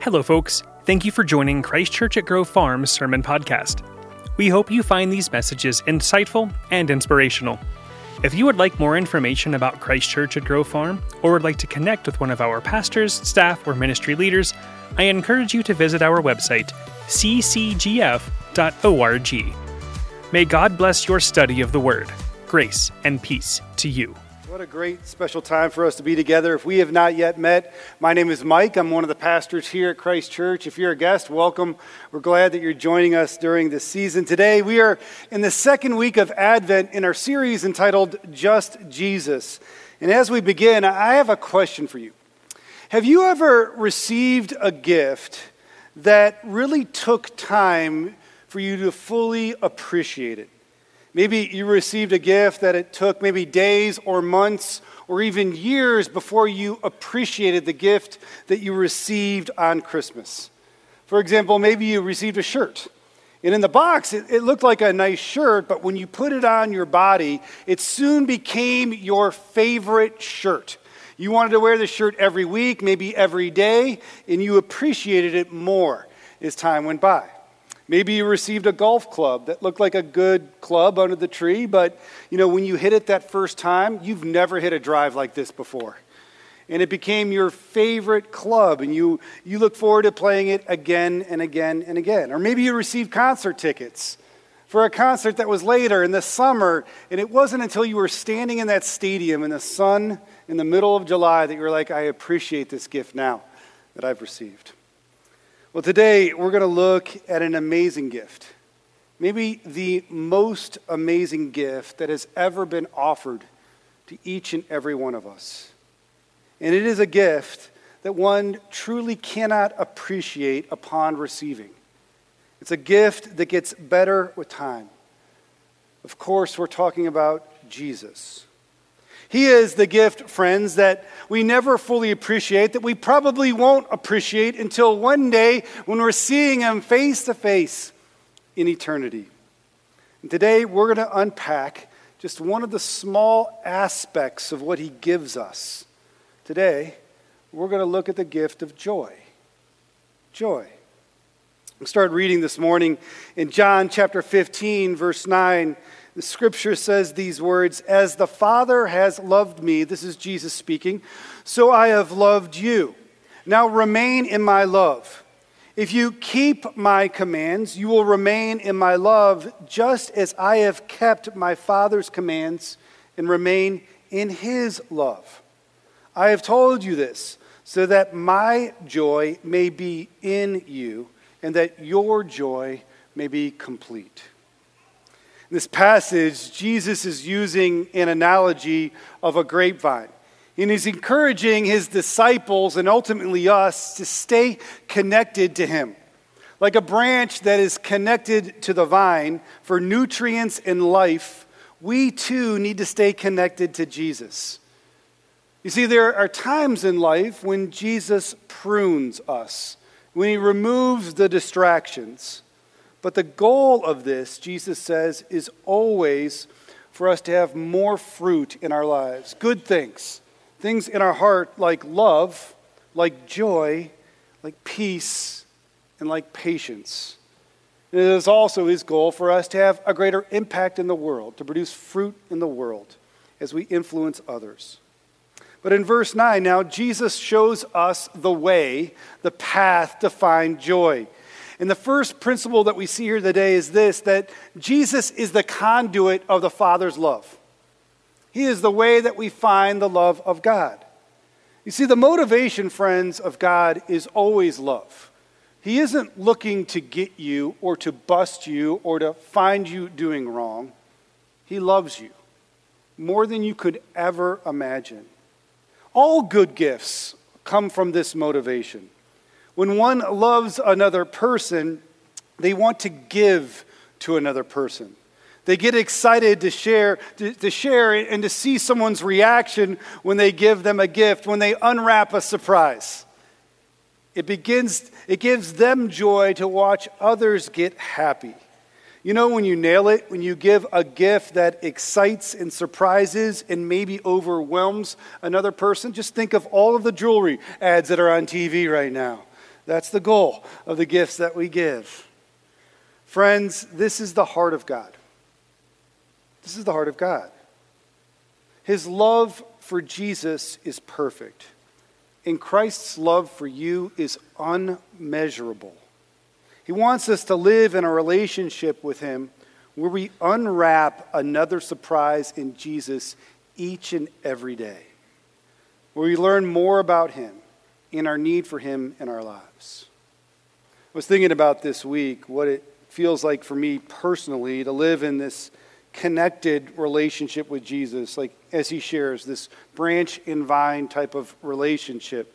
Hello, folks. Thank you for joining Christ Church at Grove Farm Sermon Podcast. We hope you find these messages insightful and inspirational. If you would like more information about Christ Church at Grove Farm, or would like to connect with one of our pastors, staff, or ministry leaders, I encourage you to visit our website, ccgf.org. May God bless your study of the Word. Grace and peace to you. What a great special time for us to be together. If we have not yet met, my name is Mike. I'm one of the pastors here at Christ Church. If you're a guest, welcome. We're glad that you're joining us during this season. Today, we are in the second week of Advent in our series entitled Just Jesus. And as we begin, I have a question for you. Have you ever received a gift that really took time for you to fully appreciate it? Maybe you received a gift that it took maybe days or months or even years before you appreciated the gift that you received on Christmas. For example, maybe you received a shirt. And in the box, it, it, looked like a nice shirt, but when you put it on your body, it soon became your favorite shirt. You wanted to wear the shirt every week, maybe every day, and you appreciated it more as time went by. Maybe you received a golf club that looked like a good club under the tree, but you know, when you hit it that first time, you've never hit a drive like this before. And it became your favorite club, and you, you look forward to playing it again and again and again. Or maybe you received concert tickets for a concert that was later in the summer, and it wasn't until you were standing in that stadium in the sun in the middle of July that you were like, I appreciate this gift now that I've received. Well, today we're going to look at an amazing gift. Maybe the most amazing gift that has ever been offered to each and every one of us. And it is a gift that one truly cannot appreciate upon receiving. It's a gift that gets better with time. Of course, we're talking about Jesus. He is the gift, friends, that we never fully appreciate, that we probably won't appreciate until one day when we're seeing Him face to face in eternity. And today, we're going to unpack just one of the small aspects of what He gives us. Today, we're going to look at the gift of joy. Joy. We started reading this morning in John chapter 15, verse 9. The scripture says these words As the Father has loved me, this is Jesus speaking, so I have loved you. Now remain in my love. If you keep my commands, you will remain in my love, just as I have kept my Father's commands and remain in his love. I have told you this so that my joy may be in you and that your joy may be complete. This passage, Jesus is using an analogy of a grapevine. And he's encouraging his disciples and ultimately us to stay connected to him. Like a branch that is connected to the vine for nutrients and life, we too need to stay connected to Jesus. You see, there are times in life when Jesus prunes us, when he removes the distractions. But the goal of this, Jesus says, is always for us to have more fruit in our lives, good things, things in our heart like love, like joy, like peace, and like patience. It is also his goal for us to have a greater impact in the world, to produce fruit in the world as we influence others. But in verse 9, now Jesus shows us the way, the path to find joy. And the first principle that we see here today is this that Jesus is the conduit of the Father's love. He is the way that we find the love of God. You see, the motivation, friends, of God is always love. He isn't looking to get you or to bust you or to find you doing wrong. He loves you more than you could ever imagine. All good gifts come from this motivation. When one loves another person, they want to give to another person. They get excited to share, to, to, share and to see someone's reaction when they give them a gift, when they unwrap a surprise. It begins, it gives them joy to watch others get happy. You know, when you nail it, when you give a gift that excites and surprises and maybe overwhelms another person, just think of all of the jewelry ads that are on TV right now That's the goal of the gifts that we give. Friends, this is the heart of God. This is the heart of God. His love for Jesus is perfect, and Christ's love for you is unmeasurable. He wants us to live in a relationship with Him where we unwrap another surprise in Jesus each and every day, where we learn more about Him and our need for Him in our lives. I was thinking about this week what it feels like for me personally to live in this connected relationship with Jesus, like as He shares, this branch and vine type of relationship.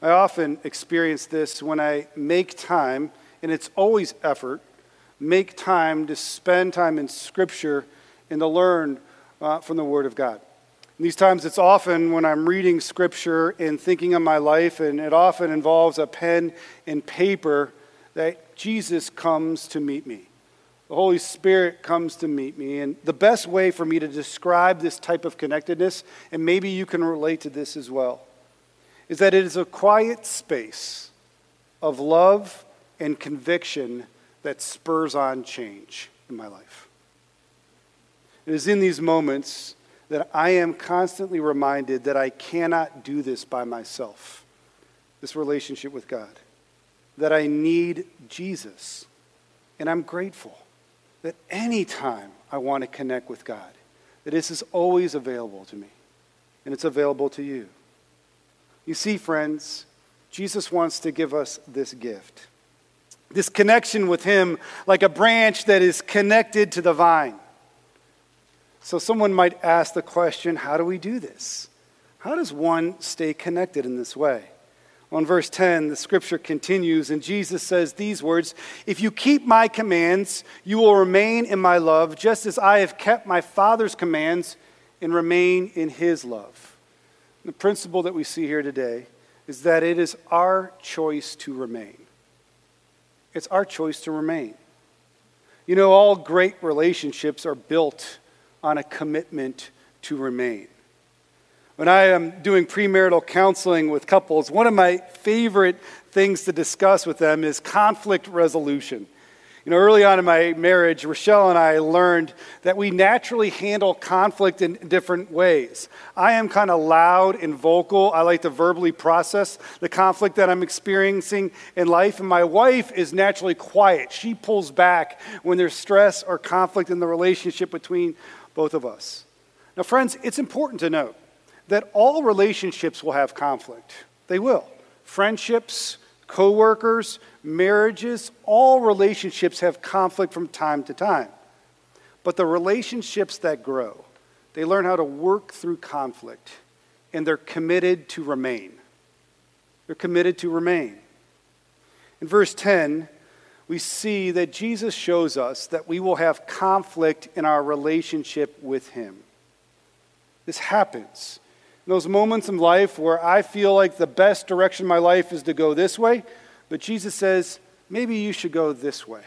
I often experience this when I make time, and it's always effort, make time to spend time in Scripture and to learn uh, from the Word of God. And these times, it's often when I'm reading Scripture and thinking of my life, and it often involves a pen and paper that Jesus comes to meet me. The Holy Spirit comes to meet me. And the best way for me to describe this type of connectedness, and maybe you can relate to this as well, is that it is a quiet space of love and conviction that spurs on change in my life. It is in these moments that I am constantly reminded that I cannot do this by myself, this relationship with God, that I need Jesus. And I'm grateful that anytime I want to connect with God, that this is always available to me, and it's available to you. You see, friends, Jesus wants to give us this gift this connection with Him like a branch that is connected to the vine. So, someone might ask the question how do we do this? How does one stay connected in this way? On verse 10, the scripture continues, and Jesus says these words If you keep my commands, you will remain in my love, just as I have kept my Father's commands and remain in his love. The principle that we see here today is that it is our choice to remain. It's our choice to remain. You know, all great relationships are built on a commitment to remain. When I am doing premarital counseling with couples, one of my favorite things to discuss with them is conflict resolution. You know, early on in my marriage, Rochelle and I learned that we naturally handle conflict in different ways. I am kind of loud and vocal. I like to verbally process the conflict that I'm experiencing in life. And my wife is naturally quiet. She pulls back when there's stress or conflict in the relationship between both of us. Now, friends, it's important to note that all relationships will have conflict. They will. Friendships, coworkers, marriages, all relationships have conflict from time to time. But the relationships that grow, they learn how to work through conflict and they're committed to remain. They're committed to remain. In verse 10, we see that Jesus shows us that we will have conflict in our relationship with Him. This happens in those moments in life where I feel like the best direction my life is to go this way, but Jesus says, maybe you should go this way.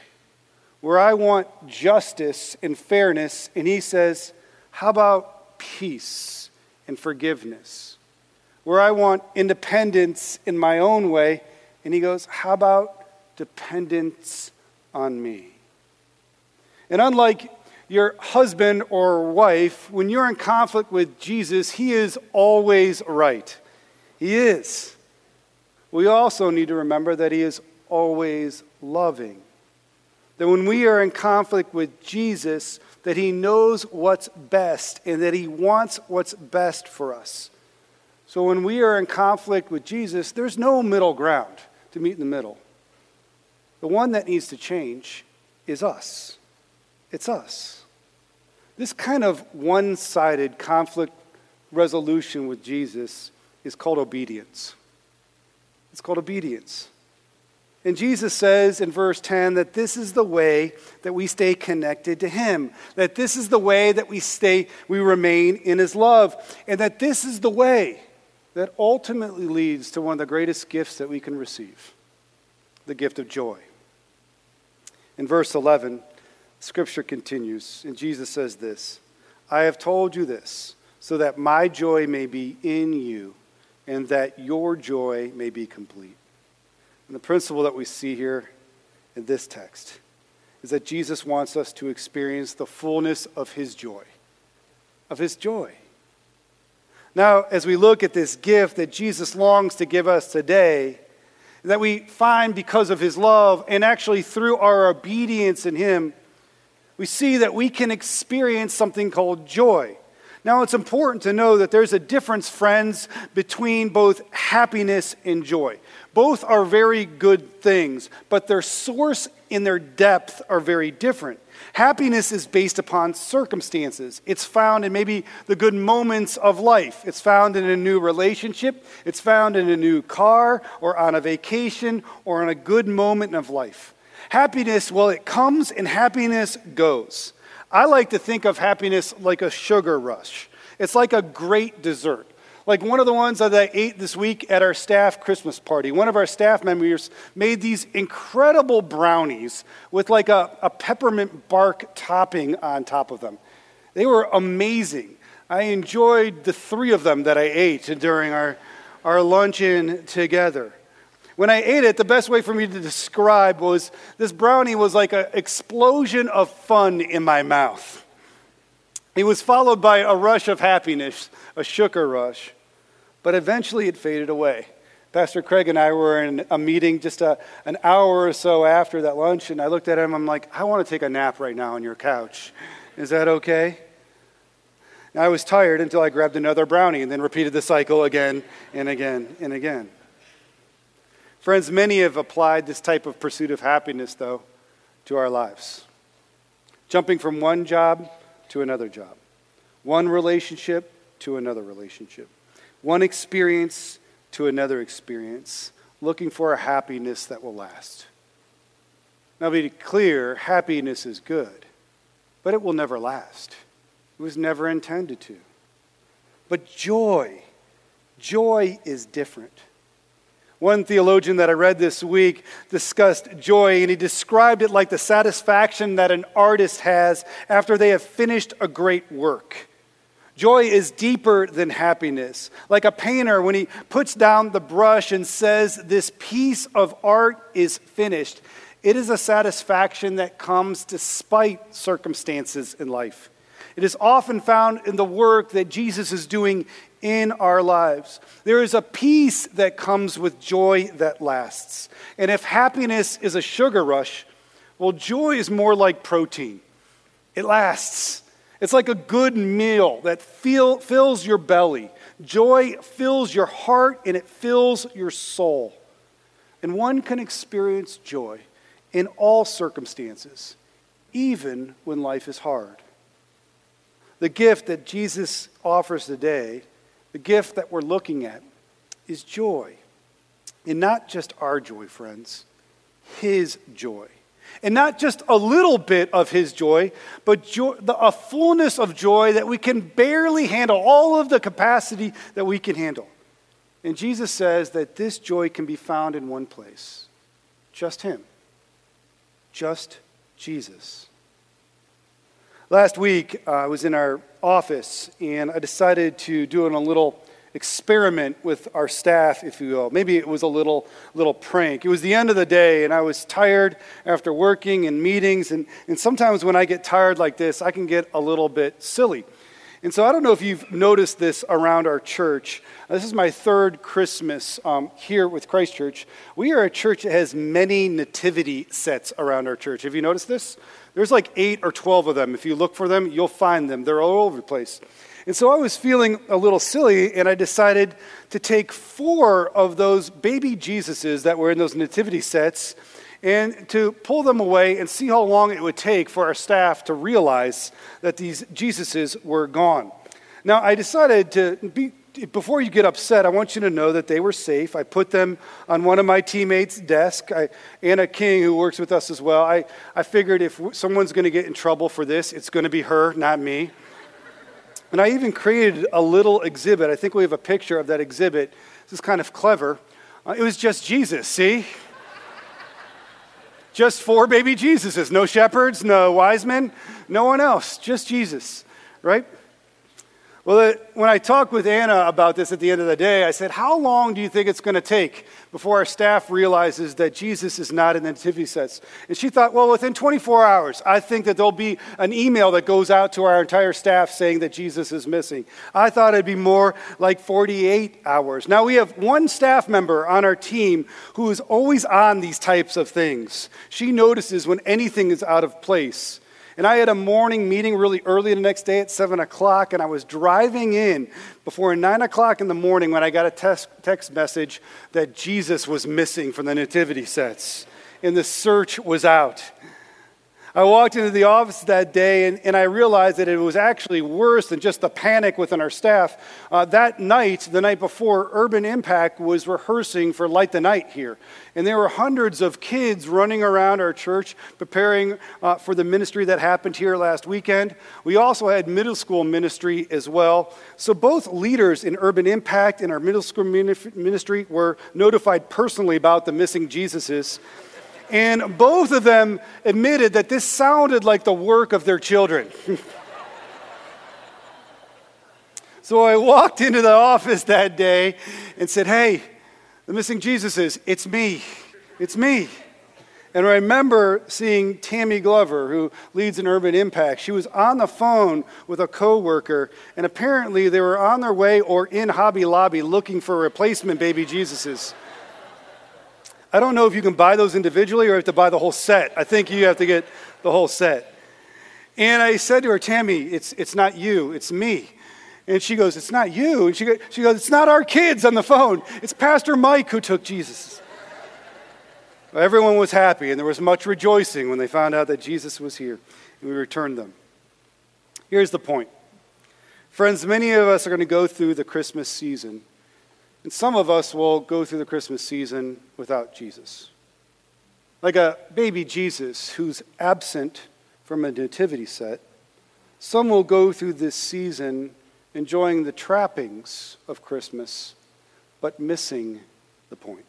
Where I want justice and fairness, and He says, how about peace and forgiveness? Where I want independence in my own way, and He goes, how about dependence on me? And unlike your husband or wife, when you're in conflict with Jesus, he is always right. He is. We also need to remember that he is always loving. That when we are in conflict with Jesus, that he knows what's best and that he wants what's best for us. So when we are in conflict with Jesus, there's no middle ground to meet in the middle. The one that needs to change is us. It's us. This kind of one sided conflict resolution with Jesus is called obedience. It's called obedience. And Jesus says in verse 10 that this is the way that we stay connected to him, that this is the way that we stay we remain in his love, and that this is the way that ultimately leads to one of the greatest gifts that we can receive, the gift of joy. In verse 11, Scripture continues, and Jesus says this I have told you this, so that my joy may be in you, and that your joy may be complete. And the principle that we see here in this text is that Jesus wants us to experience the fullness of his joy. Of his joy. Now, as we look at this gift that Jesus longs to give us today, that we find because of his love and actually through our obedience in him, we see that we can experience something called joy. Now, it's important to know that there's a difference, friends, between both happiness and joy. Both are very good things, but their source and their depth are very different. Happiness is based upon circumstances. It's found in maybe the good moments of life. It's found in a new relationship. It's found in a new car or on a vacation or in a good moment of life. Happiness, well, it comes and happiness goes. I like to think of happiness like a sugar rush. It's like a great dessert. Like one of the ones that I ate this week at our staff Christmas party. One of our staff members made these incredible brownies with like a, a peppermint bark topping on top of them. They were amazing. I enjoyed the three of them that I ate during our, our luncheon together. When I ate it, the best way for me to describe was this brownie was like an explosion of fun in my mouth. It was followed by a rush of happiness, a sugar rush, but eventually it faded away. Pastor Craig and I were in a meeting just a, an hour or so after that lunch, and I looked at him. I'm like, I want to take a nap right now on your couch. Is that okay? And I was tired until I grabbed another brownie and then repeated the cycle again and again and again. Friends, many have applied this type of pursuit of happiness, though, to our lives. Jumping from one job to another job, one relationship to another relationship, one experience to another experience, looking for a happiness that will last. Now, be clear, happiness is good, but it will never last. It was never intended to. But joy, joy is different. One theologian that I read this week discussed joy, and he described it like the satisfaction that an artist has after they have finished a great work. Joy is deeper than happiness. Like a painter, when he puts down the brush and says, This piece of art is finished, it is a satisfaction that comes despite circumstances in life. It is often found in the work that Jesus is doing in our lives. There is a peace that comes with joy that lasts. And if happiness is a sugar rush, well, joy is more like protein. It lasts. It's like a good meal that feel, fills your belly. Joy fills your heart and it fills your soul. And one can experience joy in all circumstances, even when life is hard. The gift that Jesus offers today the gift that we're looking at is joy. And not just our joy, friends, His joy. And not just a little bit of His joy, but joy, the, a fullness of joy that we can barely handle, all of the capacity that we can handle. And Jesus says that this joy can be found in one place just Him, just Jesus. Last week, uh, I was in our office and I decided to do a little experiment with our staff, if you will. Maybe it was a little, little prank. It was the end of the day and I was tired after working and meetings. And, and sometimes when I get tired like this, I can get a little bit silly. And so I don't know if you've noticed this around our church. This is my third Christmas um, here with Christchurch. We are a church that has many nativity sets around our church. Have you noticed this? There's like eight or 12 of them. If you look for them, you'll find them. They're all over the place. And so I was feeling a little silly, and I decided to take four of those baby Jesuses that were in those nativity sets and to pull them away and see how long it would take for our staff to realize that these Jesuses were gone. Now, I decided to be before you get upset, I want you to know that they were safe. I put them on one of my teammates' desk. I, Anna King, who works with us as well, I, I figured if someone's going to get in trouble for this, it's going to be her, not me. And I even created a little exhibit. I think we have a picture of that exhibit. This is kind of clever. Uh, it was just Jesus, see? just four baby Jesuses. No shepherds, no wise men, no one else, just Jesus, right? Well, when I talked with Anna about this at the end of the day, I said, How long do you think it's going to take before our staff realizes that Jesus is not in the nativity sets? And she thought, Well, within 24 hours, I think that there'll be an email that goes out to our entire staff saying that Jesus is missing. I thought it'd be more like 48 hours. Now, we have one staff member on our team who is always on these types of things. She notices when anything is out of place. And I had a morning meeting really early the next day at 7 o'clock, and I was driving in before 9 o'clock in the morning when I got a text, text message that Jesus was missing from the nativity sets, and the search was out. I walked into the office that day and, and I realized that it was actually worse than just the panic within our staff. Uh, that night, the night before, Urban Impact was rehearsing for Light the Night here. And there were hundreds of kids running around our church preparing uh, for the ministry that happened here last weekend. We also had middle school ministry as well. So both leaders in Urban Impact and our middle school ministry were notified personally about the missing Jesuses. And both of them admitted that this sounded like the work of their children. so I walked into the office that day and said, Hey, the missing Jesus is, it's me. It's me. And I remember seeing Tammy Glover, who leads an urban impact. She was on the phone with a coworker, and apparently they were on their way or in Hobby Lobby looking for replacement baby Jesuses. I don't know if you can buy those individually or have to buy the whole set. I think you have to get the whole set. And I said to her, Tammy, it's, it's not you, it's me. And she goes, It's not you. And she goes, she goes, It's not our kids on the phone. It's Pastor Mike who took Jesus. Everyone was happy, and there was much rejoicing when they found out that Jesus was here, and we returned them. Here's the point. Friends, many of us are going to go through the Christmas season and some of us will go through the Christmas season without Jesus. Like a baby Jesus who's absent from a nativity set, some will go through this season enjoying the trappings of Christmas, but missing the point.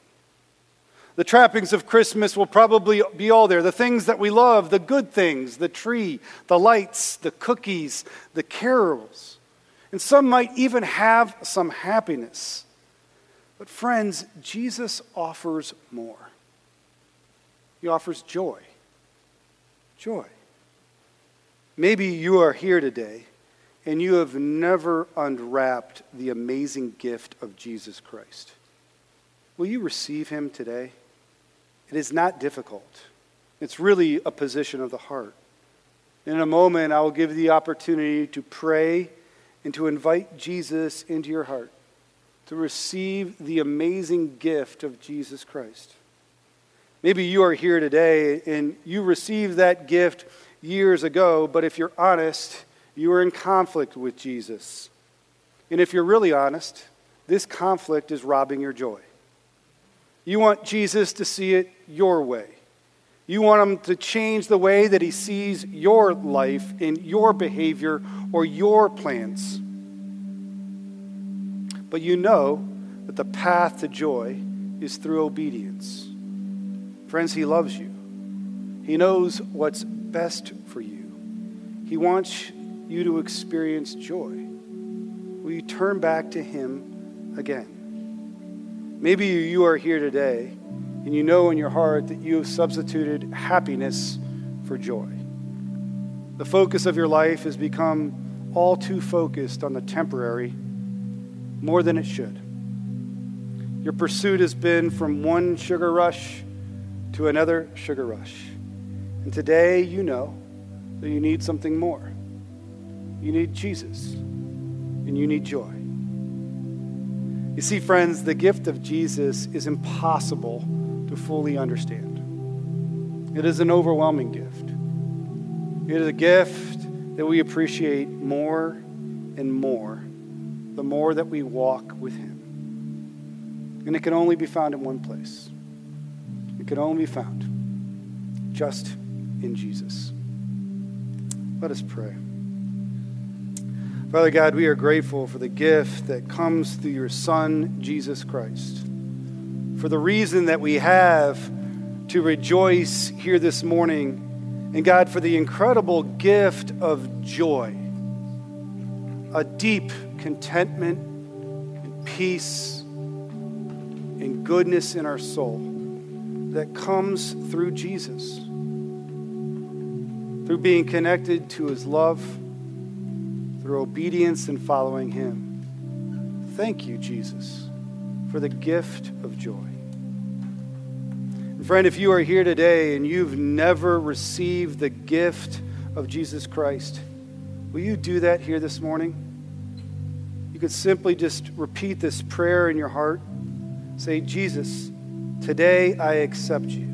The trappings of Christmas will probably be all there. The things that we love, the good things, the tree, the lights, the cookies, the carols. And some might even have some happiness. But, friends, Jesus offers more. He offers joy. Joy. Maybe you are here today and you have never unwrapped the amazing gift of Jesus Christ. Will you receive him today? It is not difficult, it's really a position of the heart. In a moment, I will give you the opportunity to pray and to invite Jesus into your heart to receive the amazing gift of Jesus Christ. Maybe you are here today and you received that gift years ago, but if you're honest, you are in conflict with Jesus. And if you're really honest, this conflict is robbing your joy. You want Jesus to see it your way. You want him to change the way that he sees your life and your behavior or your plans but you know that the path to joy is through obedience. Friends, He loves you. He knows what's best for you. He wants you to experience joy. Will you turn back to Him again? Maybe you are here today and you know in your heart that you have substituted happiness for joy. The focus of your life has become all too focused on the temporary more than it should. Your pursuit has been from one sugar rush to another sugar rush. And today you know that you need something more. You need Jesus, and you need joy. You see, friends, the gift of Jesus is impossible to fully understand. It is an overwhelming gift. It is a gift that we appreciate more and more the more that we walk with Him. And it can only be found in one place. It can only be found just in Jesus. Let us pray. Father God, we are grateful for the gift that comes through your Son, Jesus Christ. For the reason that we have to rejoice here this morning. And God, for the incredible gift of joy, a deep contentment and peace and goodness in our soul that comes through Jesus, through being connected to his love, through obedience and following him. Thank you, Jesus, for the gift of joy. And friend, if you are here today and you've never received the gift of Jesus Christ, will you do that here this morning? Could simply just repeat this prayer in your heart. Say, Jesus, today I accept you.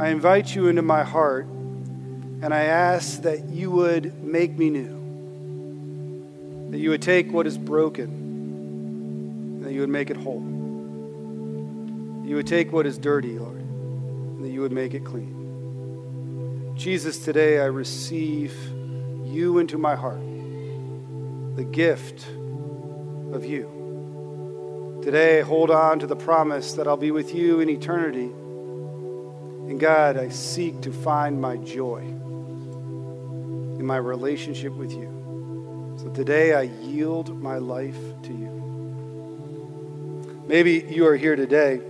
I invite you into my heart, and I ask that you would make me new, that you would take what is broken, and that you would make it whole. You would take what is dirty, Lord, and that you would make it clean. Jesus, today I receive you into my heart, the gift of you. Today, hold on to the promise that I'll be with you in eternity. And God, I seek to find my joy in my relationship with you. So today, I yield my life to you. Maybe you are here today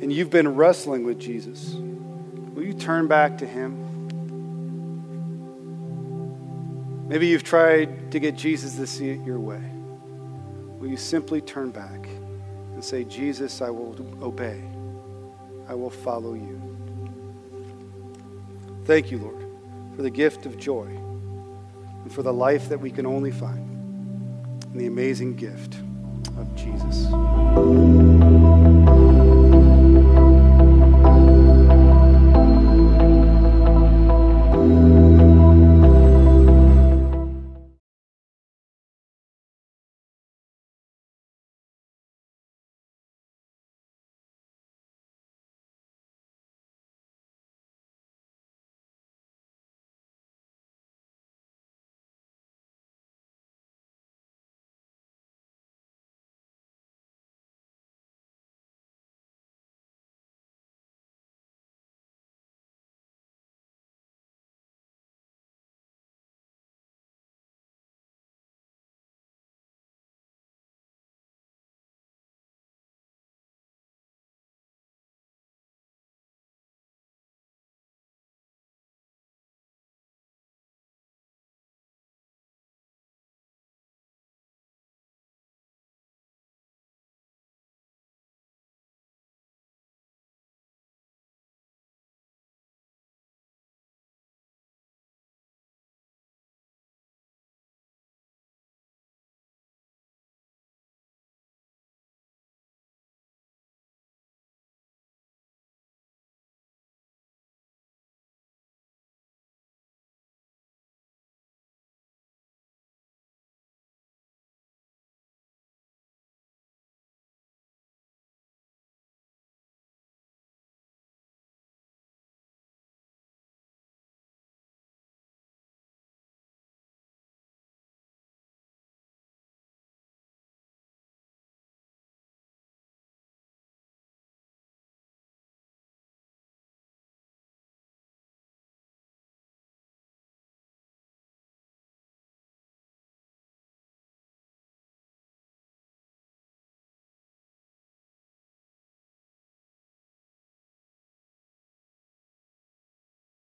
and you've been wrestling with Jesus. Will you turn back to him? Maybe you've tried to get Jesus to see it your way will you simply turn back and say, Jesus, I will obey. I will follow you. Thank you, Lord, for the gift of joy and for the life that we can only find in the amazing gift of Jesus.